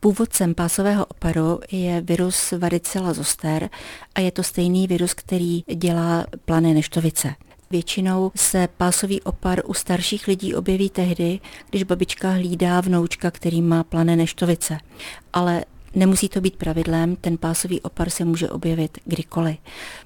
Původcem pásového oparu je virus varicela zoster a je to stejný virus, který dělá plané neštovice. Většinou se pásový opar u starších lidí objeví tehdy, když babička hlídá vnoučka, který má plané neštovice. Ale Nemusí to být pravidlem, ten pásový opar se může objevit kdykoliv.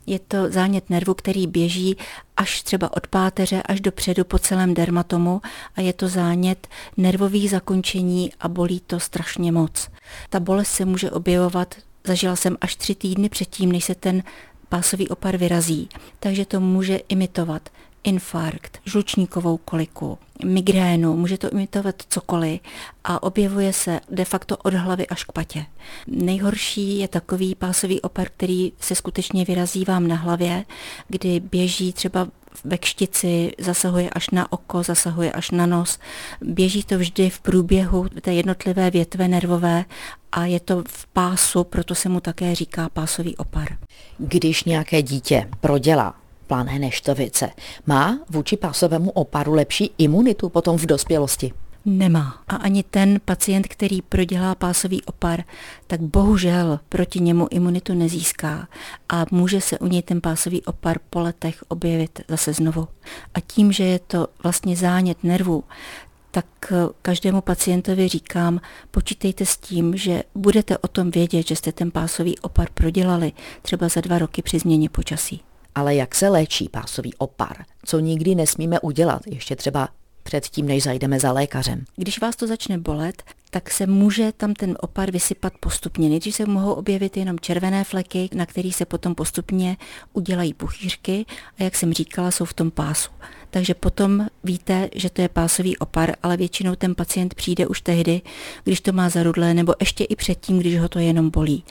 Je to zánět nervu, který běží až třeba od páteře až dopředu po celém dermatomu a je to zánět nervových zakončení a bolí to strašně moc. Ta bolest se může objevovat, zažila jsem až tři týdny předtím, než se ten pásový opar vyrazí, takže to může imitovat infarkt, žlučníkovou koliku, migrénu, může to imitovat cokoliv a objevuje se de facto od hlavy až k patě. Nejhorší je takový pásový opar, který se skutečně vyrazí vám na hlavě, kdy běží třeba ve kštici, zasahuje až na oko, zasahuje až na nos. Běží to vždy v průběhu té jednotlivé větve nervové a je to v pásu, proto se mu také říká pásový opar. Když nějaké dítě prodělá plané neštovice. Má vůči pásovému oparu lepší imunitu potom v dospělosti? Nemá. A ani ten pacient, který prodělá pásový opar, tak bohužel proti němu imunitu nezíská a může se u něj ten pásový opar po letech objevit zase znovu. A tím, že je to vlastně zánět nervů, tak každému pacientovi říkám, počítejte s tím, že budete o tom vědět, že jste ten pásový opar prodělali třeba za dva roky při změně počasí. Ale jak se léčí pásový opar? Co nikdy nesmíme udělat, ještě třeba předtím, než zajdeme za lékařem. Když vás to začne bolet, tak se může tam ten opar vysypat postupně. Nejdřív se mohou objevit jenom červené fleky, na kterých se potom postupně udělají puchýřky a jak jsem říkala, jsou v tom pásu. Takže potom víte, že to je pásový opar, ale většinou ten pacient přijde už tehdy, když to má zarudlé, nebo ještě i předtím, když ho to jenom bolí.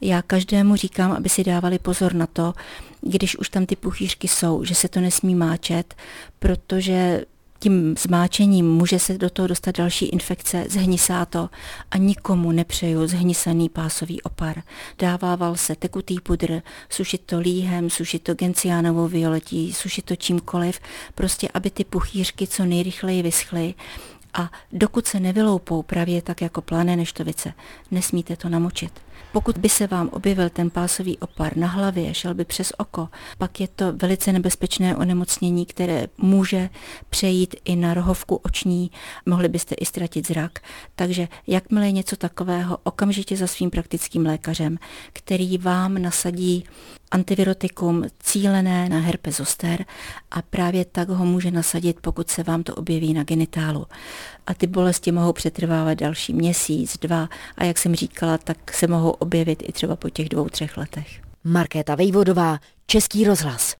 Já každému říkám, aby si dávali pozor na to, když už tam ty puchýřky jsou, že se to nesmí máčet, protože tím zmáčením může se do toho dostat další infekce, zhnisá to a nikomu nepřeju zhnisaný pásový opar. Dávával se tekutý pudr, sušit to líhem, sušit to genciánovou violetí, sušit to čímkoliv, prostě aby ty puchýřky co nejrychleji vyschly a dokud se nevyloupou právě tak jako plané neštovice, nesmíte to namočit. Pokud by se vám objevil ten pásový opar na hlavě, šel by přes oko, pak je to velice nebezpečné onemocnění, které může přejít i na rohovku oční, mohli byste i ztratit zrak. Takže jakmile je něco takového, okamžitě za svým praktickým lékařem, který vám nasadí antivirotikum cílené na herpes zoster a právě tak ho může nasadit, pokud se vám to objeví na genitálu. A ty bolesti mohou přetrvávat další měsíc, dva a jak jsem říkala, tak se mohou objevit i třeba po těch dvou, třech letech. Markéta Vejvodová, Český rozhlas.